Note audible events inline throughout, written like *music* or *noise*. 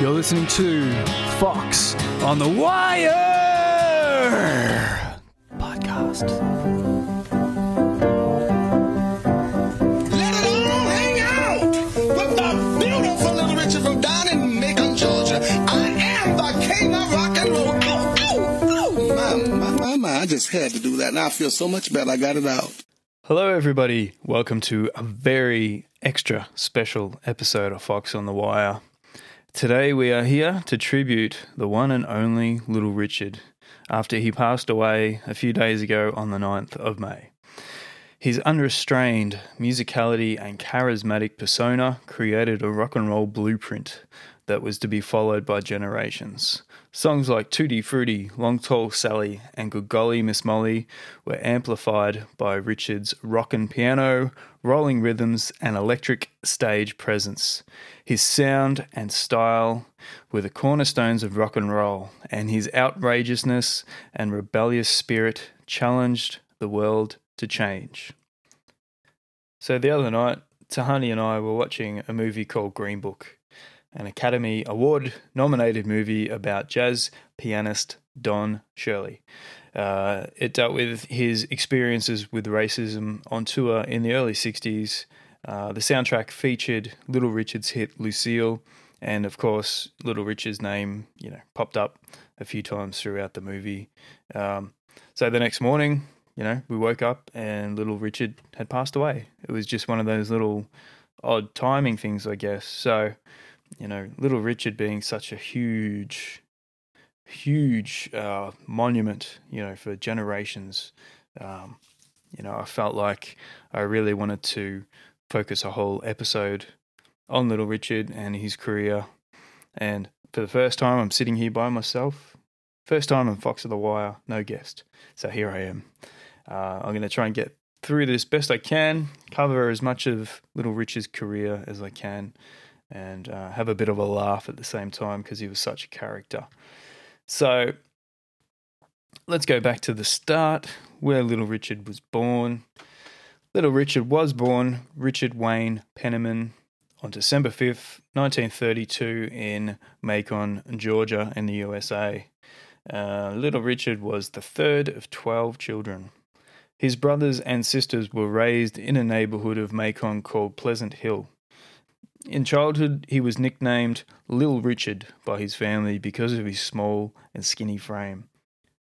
You're listening to Fox on the Wire podcast. Let it all hang out with the beautiful little Richard from down in Macon, Georgia. I am the king of rock and roll. Ow, ow, ow. My, my, my, my. I just had to do that. Now I feel so much better. I got it out. Hello, everybody. Welcome to a very extra special episode of Fox on the Wire. Today, we are here to tribute the one and only Little Richard after he passed away a few days ago on the 9th of May. His unrestrained musicality and charismatic persona created a rock and roll blueprint that was to be followed by generations. Songs like Tutti Frutti, Long Tall Sally, and Good Golly Miss Molly were amplified by Richard's rockin' piano, rolling rhythms, and electric stage presence. His sound and style were the cornerstones of rock and roll, and his outrageousness and rebellious spirit challenged the world to change. So the other night, Tahani and I were watching a movie called Green Book, an Academy Award nominated movie about jazz pianist Don Shirley. Uh, it dealt with his experiences with racism on tour in the early 60s. Uh, the soundtrack featured Little Richard's hit Lucille, and of course, Little Richard's name, you know, popped up a few times throughout the movie. Um, so the next morning, you know, we woke up and little Richard had passed away. It was just one of those little odd timing things, I guess. So, you know, little Richard being such a huge, huge uh, monument, you know, for generations. Um, you know, I felt like I really wanted to focus a whole episode on little Richard and his career. And for the first time, I'm sitting here by myself. First time on Fox of the Wire, no guest. So here I am. Uh, I'm going to try and get through this best I can, cover as much of Little Richard's career as I can, and uh, have a bit of a laugh at the same time because he was such a character. So let's go back to the start where Little Richard was born. Little Richard was born Richard Wayne Penniman on December 5th, 1932, in Macon, Georgia, in the USA. Uh, Little Richard was the third of 12 children. His brothers and sisters were raised in a neighborhood of Macon called Pleasant Hill. In childhood, he was nicknamed Little Richard by his family because of his small and skinny frame.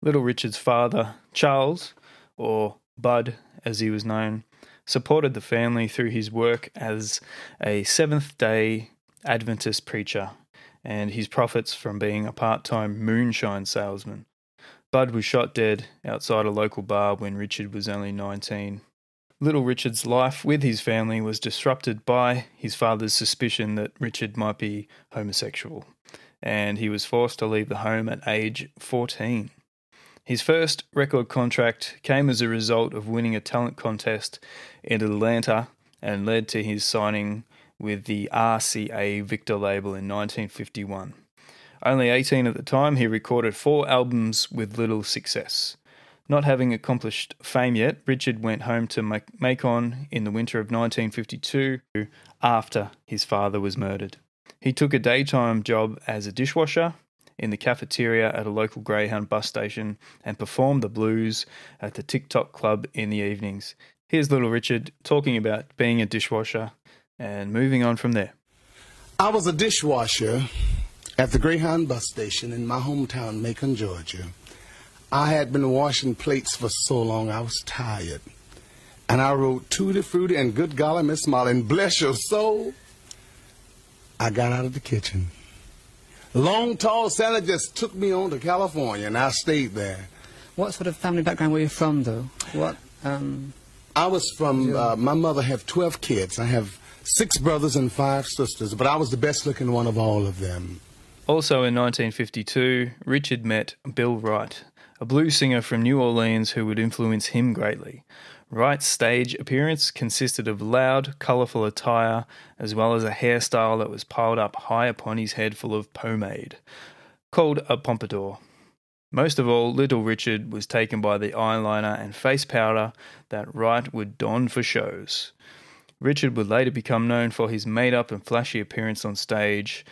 Little Richard's father, Charles, or Bud as he was known, supported the family through his work as a Seventh day Adventist preacher and his profits from being a part time moonshine salesman. Bud was shot dead outside a local bar when Richard was only 19. Little Richard's life with his family was disrupted by his father's suspicion that Richard might be homosexual, and he was forced to leave the home at age 14. His first record contract came as a result of winning a talent contest in Atlanta and led to his signing with the RCA Victor label in 1951. Only 18 at the time, he recorded four albums with little success. Not having accomplished fame yet, Richard went home to Macon in the winter of 1952 after his father was murdered. He took a daytime job as a dishwasher in the cafeteria at a local Greyhound bus station and performed the blues at the Tick Tock Club in the evenings. Here's little Richard talking about being a dishwasher and moving on from there. I was a dishwasher at the Greyhound bus station in my hometown, Macon, Georgia. I had been washing plates for so long I was tired. And I wrote Tutti Frutti and Good Golly Miss Molly, and bless your soul, I got out of the kitchen. Long Tall Sally just took me on to California, and I stayed there. What sort of family background were you from, though? What? Um, I was from. Uh, my mother had twelve kids. I have six brothers and five sisters, but I was the best looking one of all of them. Also in 1952, Richard met Bill Wright, a blues singer from New Orleans who would influence him greatly. Wright's stage appearance consisted of loud, colourful attire, as well as a hairstyle that was piled up high upon his head full of pomade, called a pompadour. Most of all, Little Richard was taken by the eyeliner and face powder that Wright would don for shows. Richard would later become known for his made up and flashy appearance on stage,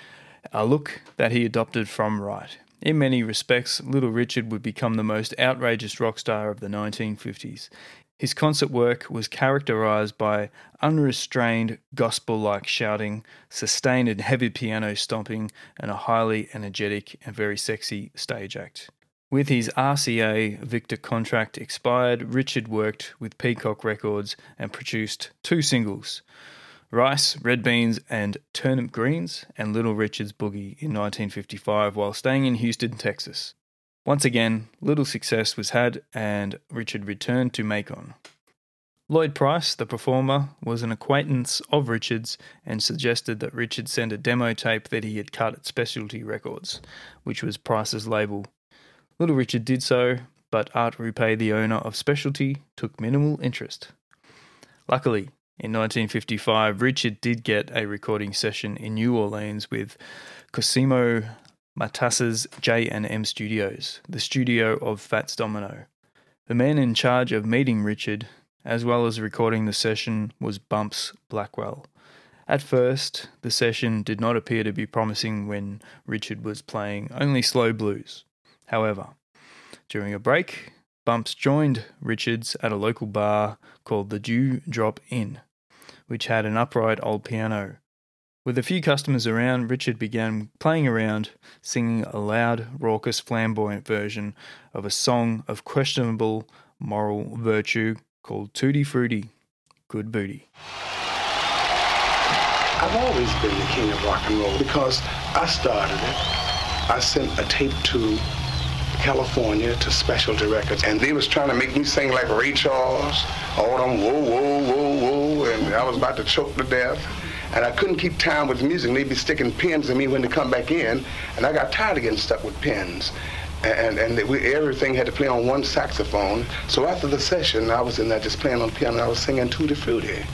a look that he adopted from Wright. In many respects, Little Richard would become the most outrageous rock star of the 1950s. His concert work was characterized by unrestrained gospel like shouting, sustained and heavy piano stomping, and a highly energetic and very sexy stage act. With his RCA Victor contract expired, Richard worked with Peacock Records and produced two singles Rice, Red Beans, and Turnip Greens, and Little Richard's Boogie in 1955 while staying in Houston, Texas. Once again, little success was had, and Richard returned to Macon. Lloyd Price, the performer, was an acquaintance of Richard's and suggested that Richard send a demo tape that he had cut at Specialty Records, which was Price's label. Little Richard did so, but Art Rupe, the owner of Specialty, took minimal interest. Luckily, in 1955, Richard did get a recording session in New Orleans with Cosimo Matassa's J&M Studios, the studio of Fats Domino. The man in charge of meeting Richard, as well as recording the session, was Bumps Blackwell. At first, the session did not appear to be promising when Richard was playing only slow blues. However, during a break, Bumps joined Richards at a local bar called the Dew Drop Inn, which had an upright old piano with a few customers around, Richard began playing around, singing a loud, raucous, flamboyant version of a song of questionable moral virtue called Tutti Frutti, Good Booty. I've always been the king of rock and roll because I started it. I sent a tape to California to Specialty Records, and they was trying to make me sing like Ray Charles, all them whoa, whoa, whoa, whoa, and I was about to choke to death and I couldn't keep time with the music. They'd be sticking pins in me when they come back in, and I got tired of getting stuck with pins. And, and, and we, everything had to play on one saxophone. So after the session, I was in there just playing on the piano, and I was singing Tutti Frutti.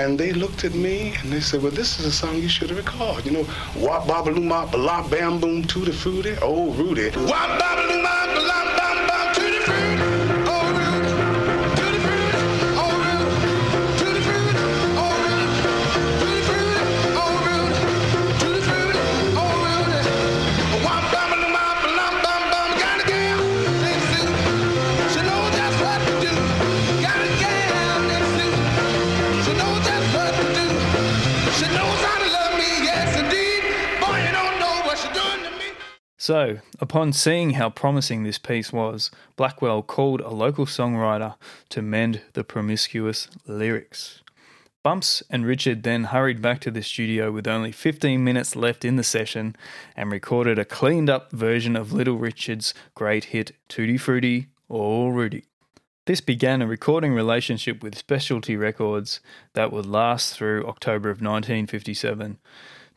And they looked at me and they said, well, this is a song you should have recorded. You know, wop babaloo mop blah bam boom tutti frutti. Oh, Rudy. Wop babaloo mop blah So, upon seeing how promising this piece was, Blackwell called a local songwriter to mend the promiscuous lyrics. Bumps and Richard then hurried back to the studio with only 15 minutes left in the session and recorded a cleaned up version of Little Richard's great hit Tutti Frutti or Rudy. This began a recording relationship with Specialty Records that would last through October of 1957.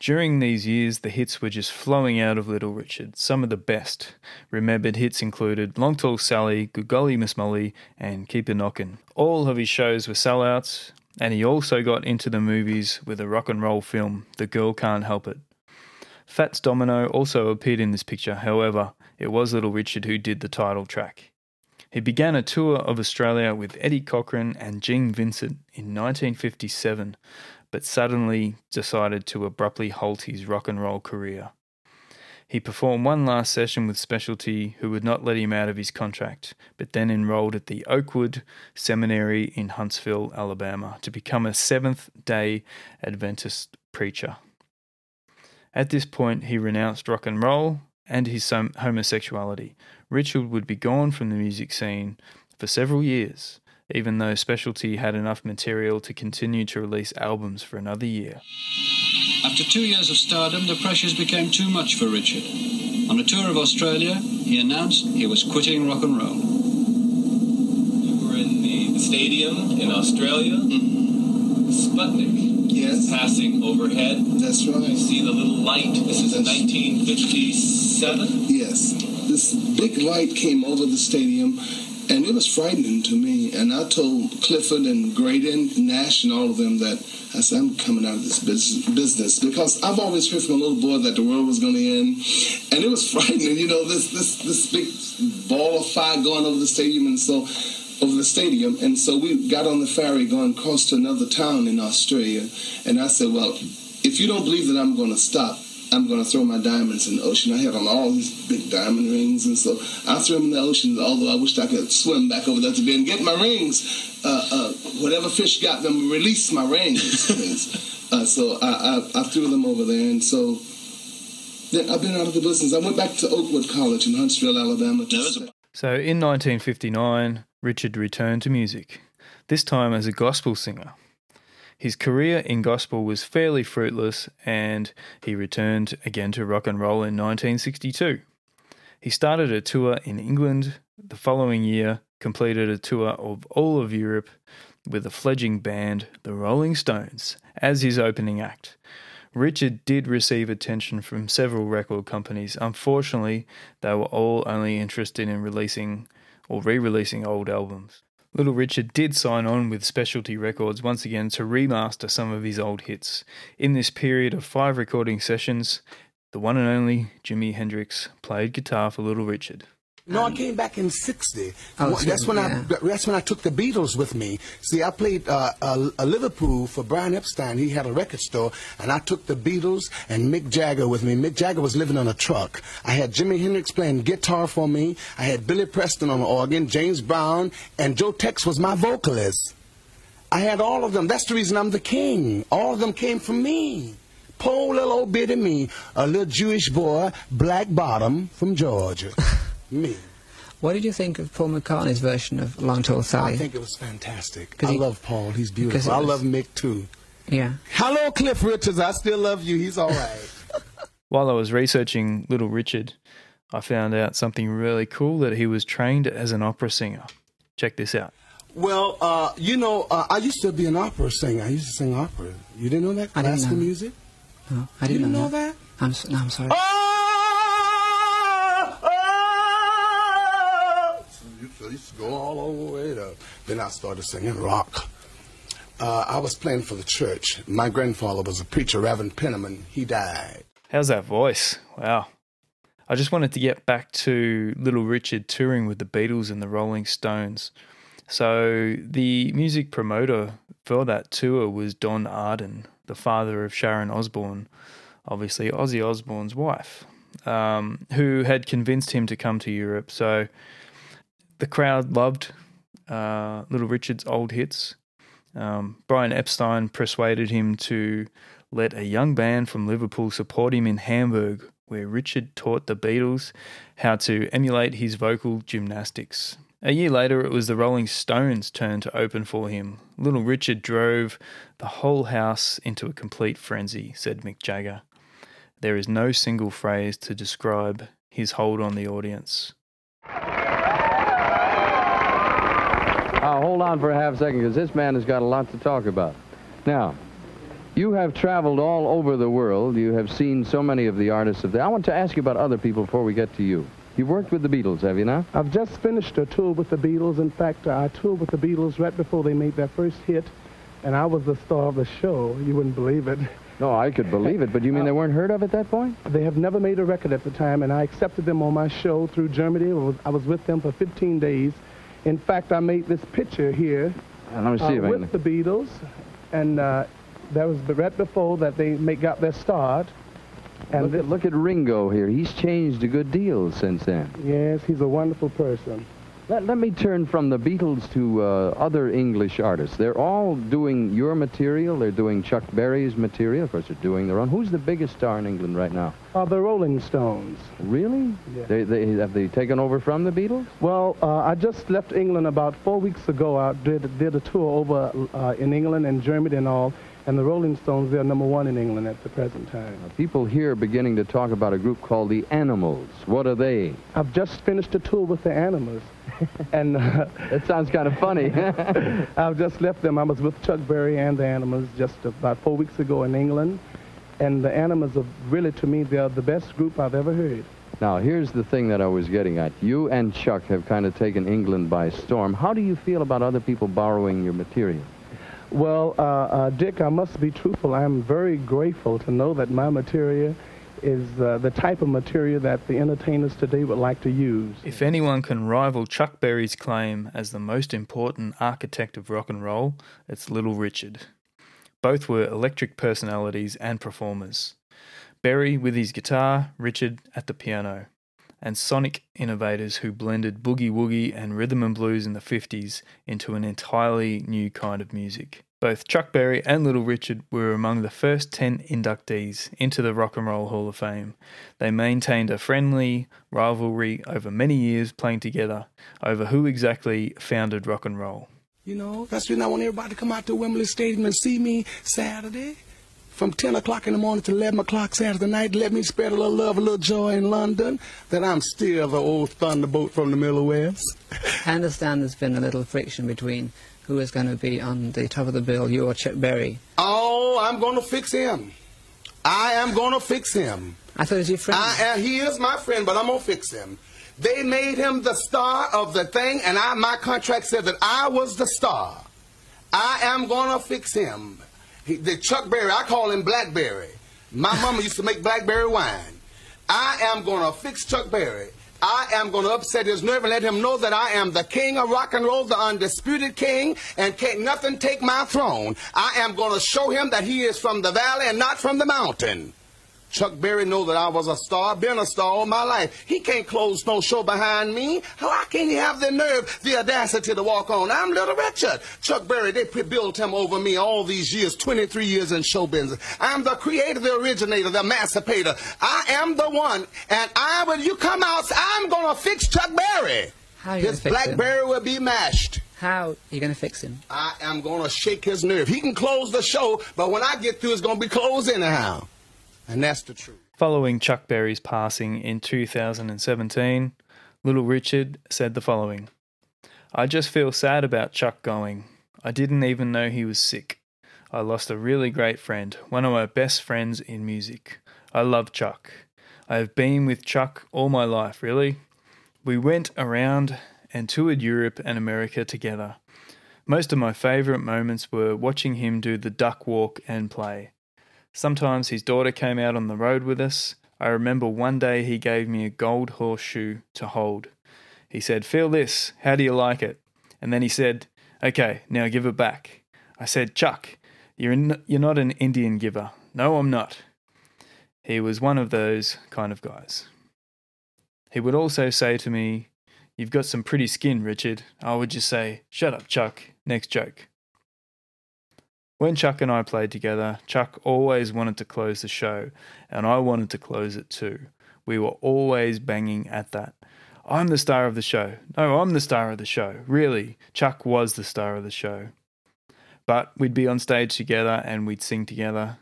During these years, the hits were just flowing out of Little Richard. Some of the best remembered hits included Long Tall Sally, Good Golly Miss Molly, and Keep a Knockin'. All of his shows were sellouts, and he also got into the movies with a rock and roll film, The Girl Can't Help It. Fats Domino also appeared in this picture, however, it was Little Richard who did the title track. He began a tour of Australia with Eddie Cochran and Gene Vincent in 1957, but suddenly decided to abruptly halt his rock and roll career. He performed one last session with Specialty, who would not let him out of his contract, but then enrolled at the Oakwood Seminary in Huntsville, Alabama, to become a Seventh day Adventist preacher. At this point, he renounced rock and roll and his homosexuality. Richard would be gone from the music scene for several years even though Specialty had enough material to continue to release albums for another year. After two years of stardom, the pressures became too much for Richard. On a tour of Australia, he announced he was quitting rock and roll. We're in the stadium in Australia. Mm-hmm. Sputnik yes. passing overhead. That's right. You see the little light. This is in 1957. Yes. This big light came over the stadium and it was frightening to me. And I told Clifford and Graydon, Nash, and all of them that I said, I'm coming out of this business because I've always heard from a little boy that the world was going to end. And it was *laughs* frightening, you know, this, this, this big ball of fire going over the stadium. And so, over the stadium. And so we got on the ferry going across to another town in Australia. And I said, well, if you don't believe that I'm going to stop, I'm going to throw my diamonds in the ocean. I had on all these big diamond rings, and so I threw them in the ocean. Although I wished I could swim back over there to be and get my rings. Uh, uh, whatever fish got them, release my rings. *laughs* uh, so I, I, I threw them over there, and so then I've been out of the business. I went back to Oakwood College in Huntsville, Alabama. To So in 1959, Richard returned to music, this time as a gospel singer. His career in gospel was fairly fruitless, and he returned again to rock and roll in 1962. He started a tour in England the following year, completed a tour of all of Europe with a fledgling band, the Rolling Stones, as his opening act. Richard did receive attention from several record companies. Unfortunately, they were all only interested in releasing or re releasing old albums. Little Richard did sign on with Specialty Records once again to remaster some of his old hits. In this period of five recording sessions, the one and only Jimi Hendrix played guitar for Little Richard. No, I came back in '60. Oh, that's when yeah. I that's when I took the Beatles with me. See, I played uh, uh, uh, Liverpool for Brian Epstein. He had a record store, and I took the Beatles and Mick Jagger with me. Mick Jagger was living on a truck. I had Jimi Hendrix playing guitar for me. I had Billy Preston on the organ, James Brown, and Joe Tex was my vocalist. I had all of them. That's the reason I'm the king. All of them came from me. Poor little old bitty me, a little Jewish boy, black bottom from Georgia. *laughs* me. What did you think of Paul McCartney's version of Long Tall Sally? I think it was fantastic. I he- love Paul. He's beautiful. it I was- love Mick too. yeah. Hello, Cliff Richards. I still love you. He's all right. *laughs* While I was researching Little Richard, I found out something really cool that he was trained as an opera singer. Check this out. well, uh, you know, uh, I used to be an opera singer. I used to sing opera. You didn't know that? I didn't Classical know. music? No, I didn't, didn't know that? I'm, s- no, I'm sorry. Oh, go all the way up. Then I started singing rock. Uh, I was playing for the church. My grandfather was a preacher, Reverend Penniman. He died. How's that voice? Wow. I just wanted to get back to Little Richard touring with the Beatles and the Rolling Stones. So, the music promoter for that tour was Don Arden, the father of Sharon Osbourne, obviously Ozzy Osbourne's wife, um, who had convinced him to come to Europe. So, the crowd loved uh, Little Richard's old hits. Um, Brian Epstein persuaded him to let a young band from Liverpool support him in Hamburg, where Richard taught the Beatles how to emulate his vocal gymnastics. A year later, it was the Rolling Stones' turn to open for him. Little Richard drove the whole house into a complete frenzy, said Mick Jagger. There is no single phrase to describe his hold on the audience. Uh, hold on for a half second because this man has got a lot to talk about. Now, you have traveled all over the world. You have seen so many of the artists of the. I want to ask you about other people before we get to you. You've worked with the Beatles, have you not? I've just finished a tour with the Beatles. In fact, I toured with the Beatles right before they made their first hit, and I was the star of the show. You wouldn't believe it. No, I could believe it, but you mean they weren't heard of at that point? They have never made a record at the time, and I accepted them on my show through Germany. I was with them for 15 days. In fact, I made this picture here Uh, let me see uh, with the Beatles, and uh, that was right before that they make, got their start. And Look at, look at Ringo here. He's changed a good deal since then. yes, he's a wonderful person. Let, let me turn from the Beatles to uh, other English artists. They're all doing your material. They're doing Chuck Berry's material. Of course, they're doing their own. Who's the biggest star in England right now? Uh, the Rolling Stones. Really? Yeah. They, they, have they taken over from the Beatles? Well, uh, I just left England about four weeks ago. I did, did a tour over uh, in England and Germany and all, and the Rolling Stones, they're number one in England at the present time. People here are beginning to talk about a group called the Animals. What are they? I've just finished a tour with the Animals, *laughs* and uh, That sounds kind of funny. *laughs* I've just left them. I was with Chuck Berry and the Animals just about four weeks ago in England, and the Animals are really, to me, they're the best group I've ever heard. Now, here's the thing that I was getting at. You and Chuck have kind of taken England by storm. How do you feel about other people borrowing your material? Well, uh, uh, Dick, I must be truthful. I'm very grateful to know that my material is uh, the type of material that the entertainers today would like to use. If anyone can rival Chuck Berry's claim as the most important architect of rock and roll, it's Little Richard. Both were electric personalities and performers. Berry with his guitar, Richard at the piano, and sonic innovators who blended boogie woogie and rhythm and blues in the 50s into an entirely new kind of music. Both Chuck Berry and Little Richard were among the first 10 inductees into the Rock and Roll Hall of Fame. They maintained a friendly rivalry over many years playing together over who exactly founded rock and roll. You know, that's reason I want everybody to come out to Wembley Stadium and see me Saturday from 10 o'clock in the morning to 11 o'clock Saturday night. Let me spread a little love, a little joy in London that I'm still the old thunderbolt from the Middle West. I understand there's been a little friction between who is going to be on the top of the bill, you or Chuck Berry. Oh, I'm going to fix him. I am going to fix him. I thought he was your friend. I am, he is my friend, but I'm going to fix him. They made him the star of the thing, and I, my contract said that I was the star. I am going to fix him. He, the Chuck Berry, I call him Blackberry. My mama used to make blackberry wine. I am going to fix Chuck Berry. I am going to upset his nerve and let him know that I am the king of rock and roll, the undisputed king, and can't nothing take my throne. I am going to show him that he is from the valley and not from the mountain. Chuck Berry know that I was a star, been a star all my life. He can't close no show behind me. How can't he have the nerve, the audacity to walk on? I'm Little Richard. Chuck Berry, they built him over me all these years, 23 years in show business. I'm the creator, the originator, the emancipator. I am the one, and I, when you come out, I'm gonna fix Chuck Berry. How His going to fix him? Blackberry will be mashed. How are you going to fix him? I am gonna shake his nerve. He can close the show, but when I get through, it's gonna be closed anyhow. And that's the truth. Following Chuck Berry's passing in 2017, Little Richard said the following I just feel sad about Chuck going. I didn't even know he was sick. I lost a really great friend, one of my best friends in music. I love Chuck. I have been with Chuck all my life, really. We went around and toured Europe and America together. Most of my favourite moments were watching him do the duck walk and play. Sometimes his daughter came out on the road with us. I remember one day he gave me a gold horseshoe to hold. He said, Feel this, how do you like it? And then he said, Okay, now give it back. I said, Chuck, you're, n- you're not an Indian giver. No, I'm not. He was one of those kind of guys. He would also say to me, You've got some pretty skin, Richard. I would just say, Shut up, Chuck. Next joke. When Chuck and I played together, Chuck always wanted to close the show, and I wanted to close it too. We were always banging at that. I'm the star of the show. No, I'm the star of the show. Really, Chuck was the star of the show. But we'd be on stage together and we'd sing together.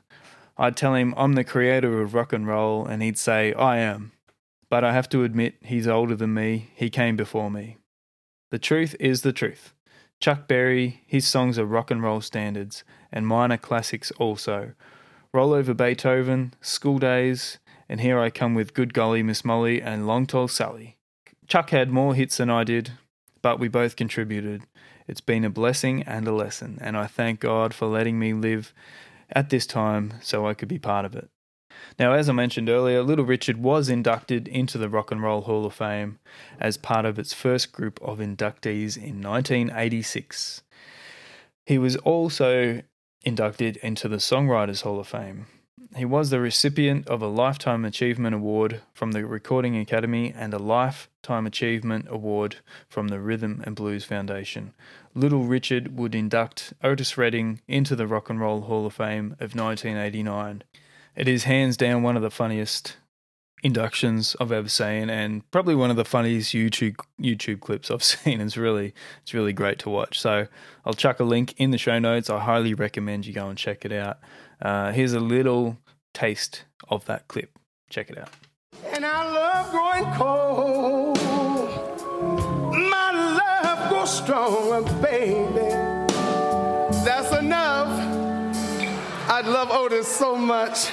I'd tell him I'm the creator of rock and roll, and he'd say, I am. But I have to admit, he's older than me. He came before me. The truth is the truth. Chuck Berry, his songs are rock and roll standards, and minor classics also. Roll Over Beethoven, School Days, and Here I Come with Good Golly Miss Molly and Long Tall Sally. Chuck had more hits than I did, but we both contributed. It's been a blessing and a lesson, and I thank God for letting me live at this time so I could be part of it. Now, as I mentioned earlier, Little Richard was inducted into the Rock and Roll Hall of Fame as part of its first group of inductees in 1986. He was also inducted into the Songwriters Hall of Fame. He was the recipient of a Lifetime Achievement Award from the Recording Academy and a Lifetime Achievement Award from the Rhythm and Blues Foundation. Little Richard would induct Otis Redding into the Rock and Roll Hall of Fame of 1989. It is hands down one of the funniest inductions I've ever seen, and probably one of the funniest YouTube YouTube clips I've *laughs* seen. It's really it's really great to watch. So I'll chuck a link in the show notes. I highly recommend you go and check it out. Uh, here's a little taste of that clip. Check it out. And I love growing cold. My love grows stronger, baby. That's enough. I love Otis so much.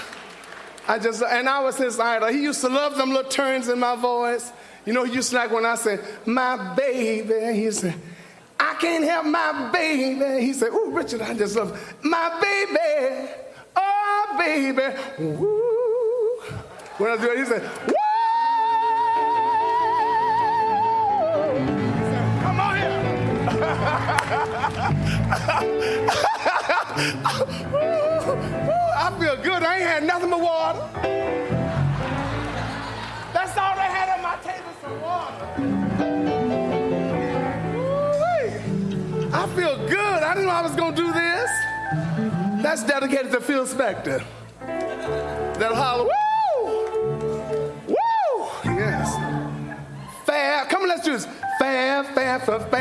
I just, and I was his idol. He used to love them little turns in my voice. You know, he used to like when I said, my baby. He said, I can't help my baby. He said, Ooh, Richard, I just love my baby. Oh, baby. Woo. When I do it, he said, Woo. Come on here. *laughs* *laughs* I feel good. I ain't had nothing but water. That's all they had on my table, some water. I feel good. I didn't know I was going to do this. That's dedicated to Phil Spector. That'll holler, woo! Woo! Yes. Fair. Come on, let's do this. Fair, fair, fair, fair,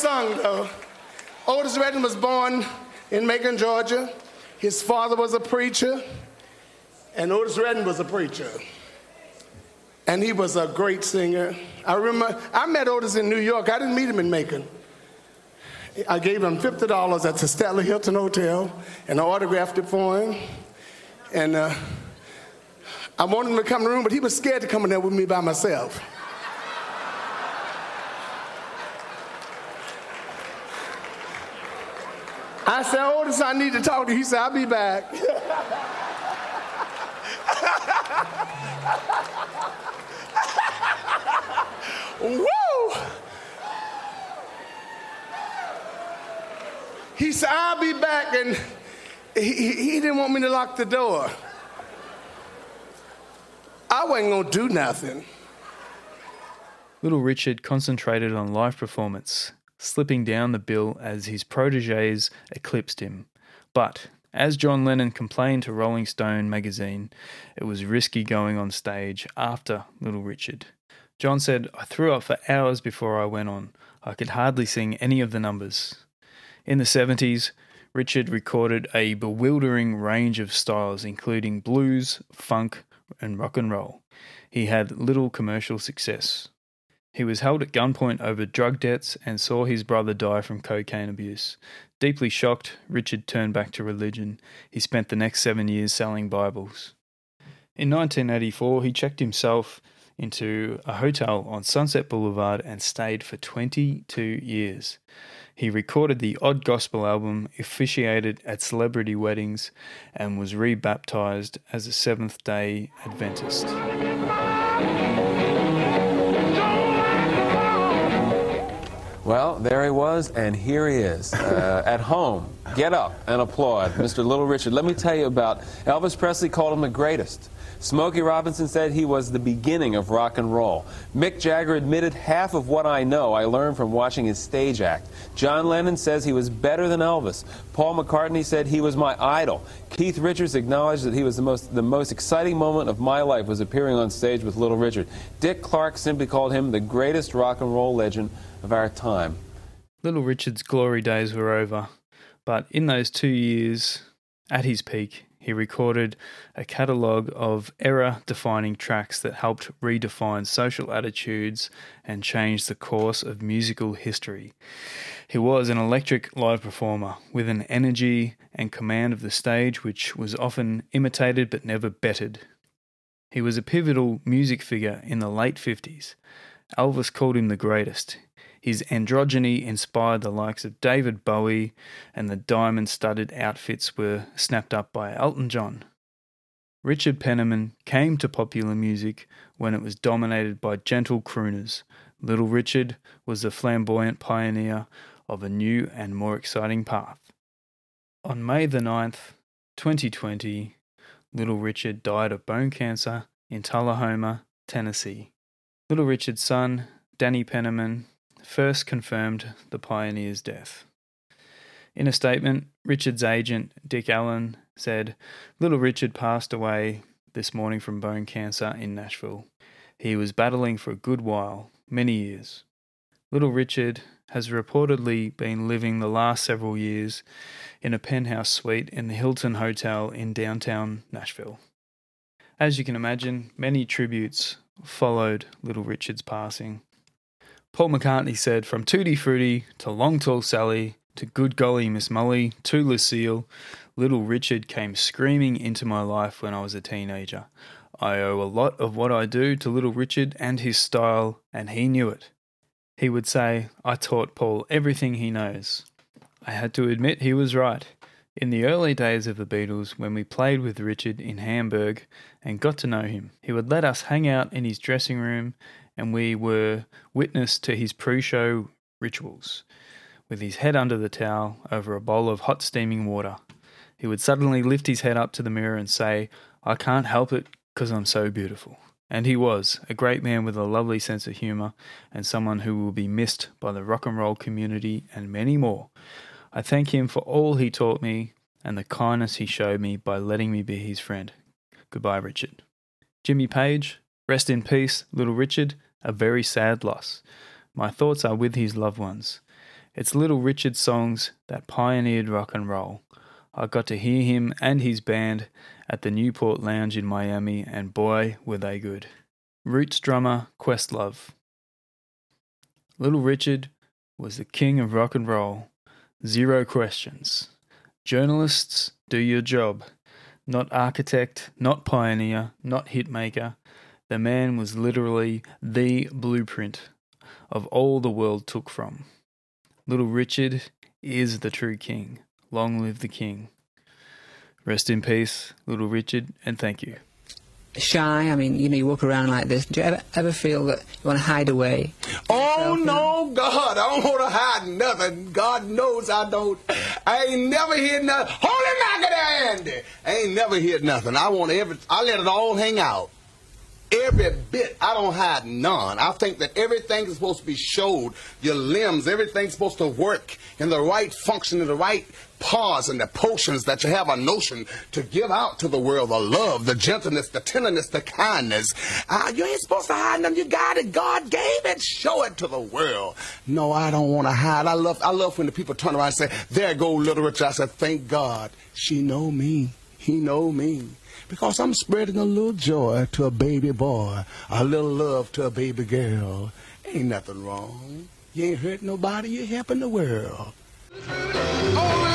song, though. Otis Redding was born in Macon, Georgia. His father was a preacher, and Otis Redding was a preacher. And he was a great singer. I remember I met Otis in New York. I didn't meet him in Macon. I gave him $50 at the Statler Hilton Hotel, and I autographed it for him. And uh, I wanted him to come in the room, but he was scared to come in there with me by myself. I said, Otis, I need to talk to you. He said, I'll be back. *laughs* Woo! He said, I'll be back. And he, he, didn't want me to lock the door. I wasn't going to do nothing. Little Richard concentrated on live performance, slipping down the bill as his proteges eclipsed him. But, as John Lennon complained to Rolling Stone magazine, it was risky going on stage after Little Richard. John said, I threw up for hours before I went on. I could hardly sing any of the numbers. In the 70s, Richard recorded a bewildering range of styles, including blues, funk, and rock and roll. He had little commercial success. He was held at gunpoint over drug debts and saw his brother die from cocaine abuse. Deeply shocked, Richard turned back to religion. He spent the next seven years selling Bibles. In 1984, he checked himself into a hotel on Sunset Boulevard and stayed for 22 years. He recorded the Odd Gospel album, officiated at celebrity weddings, and was rebaptized as a Seventh day Adventist. Well, there he was, and here he is uh, *laughs* at home. Get up and applaud, Mr. Little Richard. Let me tell you about Elvis Presley called him the greatest. Smokey Robinson said he was the beginning of rock and roll. Mick Jagger admitted half of what I know I learned from watching his stage act. John Lennon says he was better than Elvis. Paul McCartney said he was my idol. Keith Richards acknowledged that he was the most the most exciting moment of my life was appearing on stage with Little Richard. Dick Clark simply called him the greatest rock and roll legend of our time. Little Richard's glory days were over, but in those two years, at his peak, he recorded a catalogue of era defining tracks that helped redefine social attitudes and change the course of musical history. He was an electric live performer with an energy and command of the stage which was often imitated but never bettered. He was a pivotal music figure in the late 50s. Elvis called him the greatest. His androgyny inspired the likes of David Bowie, and the diamond studded outfits were snapped up by Elton John. Richard Penniman came to popular music when it was dominated by gentle crooners. Little Richard was the flamboyant pioneer of a new and more exciting path. On May the 9th, 2020, Little Richard died of bone cancer in Tullahoma, Tennessee. Little Richard's son, Danny Penniman, first confirmed the pioneer's death. In a statement, Richard's agent, Dick Allen, said Little Richard passed away this morning from bone cancer in Nashville. He was battling for a good while, many years. Little Richard has reportedly been living the last several years in a penthouse suite in the Hilton Hotel in downtown Nashville. As you can imagine, many tributes followed Little Richard's passing. Paul McCartney said, From Tutti Frutti to Long Tall Sally to Good Golly Miss Molly to Lucille, Little Richard came screaming into my life when I was a teenager. I owe a lot of what I do to Little Richard and his style, and he knew it. He would say, I taught Paul everything he knows. I had to admit he was right. In the early days of the Beatles, when we played with Richard in Hamburg and got to know him, he would let us hang out in his dressing room and we were witness to his pre show rituals. With his head under the towel over a bowl of hot steaming water, he would suddenly lift his head up to the mirror and say, I can't help it because I'm so beautiful. And he was a great man with a lovely sense of humour and someone who will be missed by the rock and roll community and many more. I thank him for all he taught me and the kindness he showed me by letting me be his friend. Goodbye, Richard. Jimmy Page, rest in peace, little Richard, a very sad loss. My thoughts are with his loved ones. It's little Richard's songs that pioneered rock and roll. I got to hear him and his band at the Newport Lounge in Miami, and boy, were they good. Roots drummer Questlove. Little Richard was the king of rock and roll. Zero questions. Journalists, do your job. Not architect, not pioneer, not hitmaker. The man was literally the blueprint of all the world took from. Little Richard is the true king. Long live the king. Rest in peace, little Richard, and thank you. Shy, I mean, you know, you walk around like this. Do you ever, ever feel that you want to hide away? Oh no, God, I don't want to hide nothing. God knows I don't. I ain't never hid nothing. Holy andy I ain't never hid nothing. I want every. I let it all hang out. Every bit. I don't hide none. I think that everything is supposed to be showed. Your limbs, everything's supposed to work in the right function, in the right pause, and the potions that you have a notion to give out to the world. The love, the gentleness, the tenderness, the kindness. Uh, you ain't supposed to hide them. You got it. God gave it. Show it to the world. No, I don't want to hide. I love, I love when the people turn around and say, there go Richard. I said, thank God. She know me. He know me because I'm spreading a little joy to a baby boy, a little love to a baby girl. Ain't nothing wrong. You ain't hurt nobody, you're helping the world. Oh,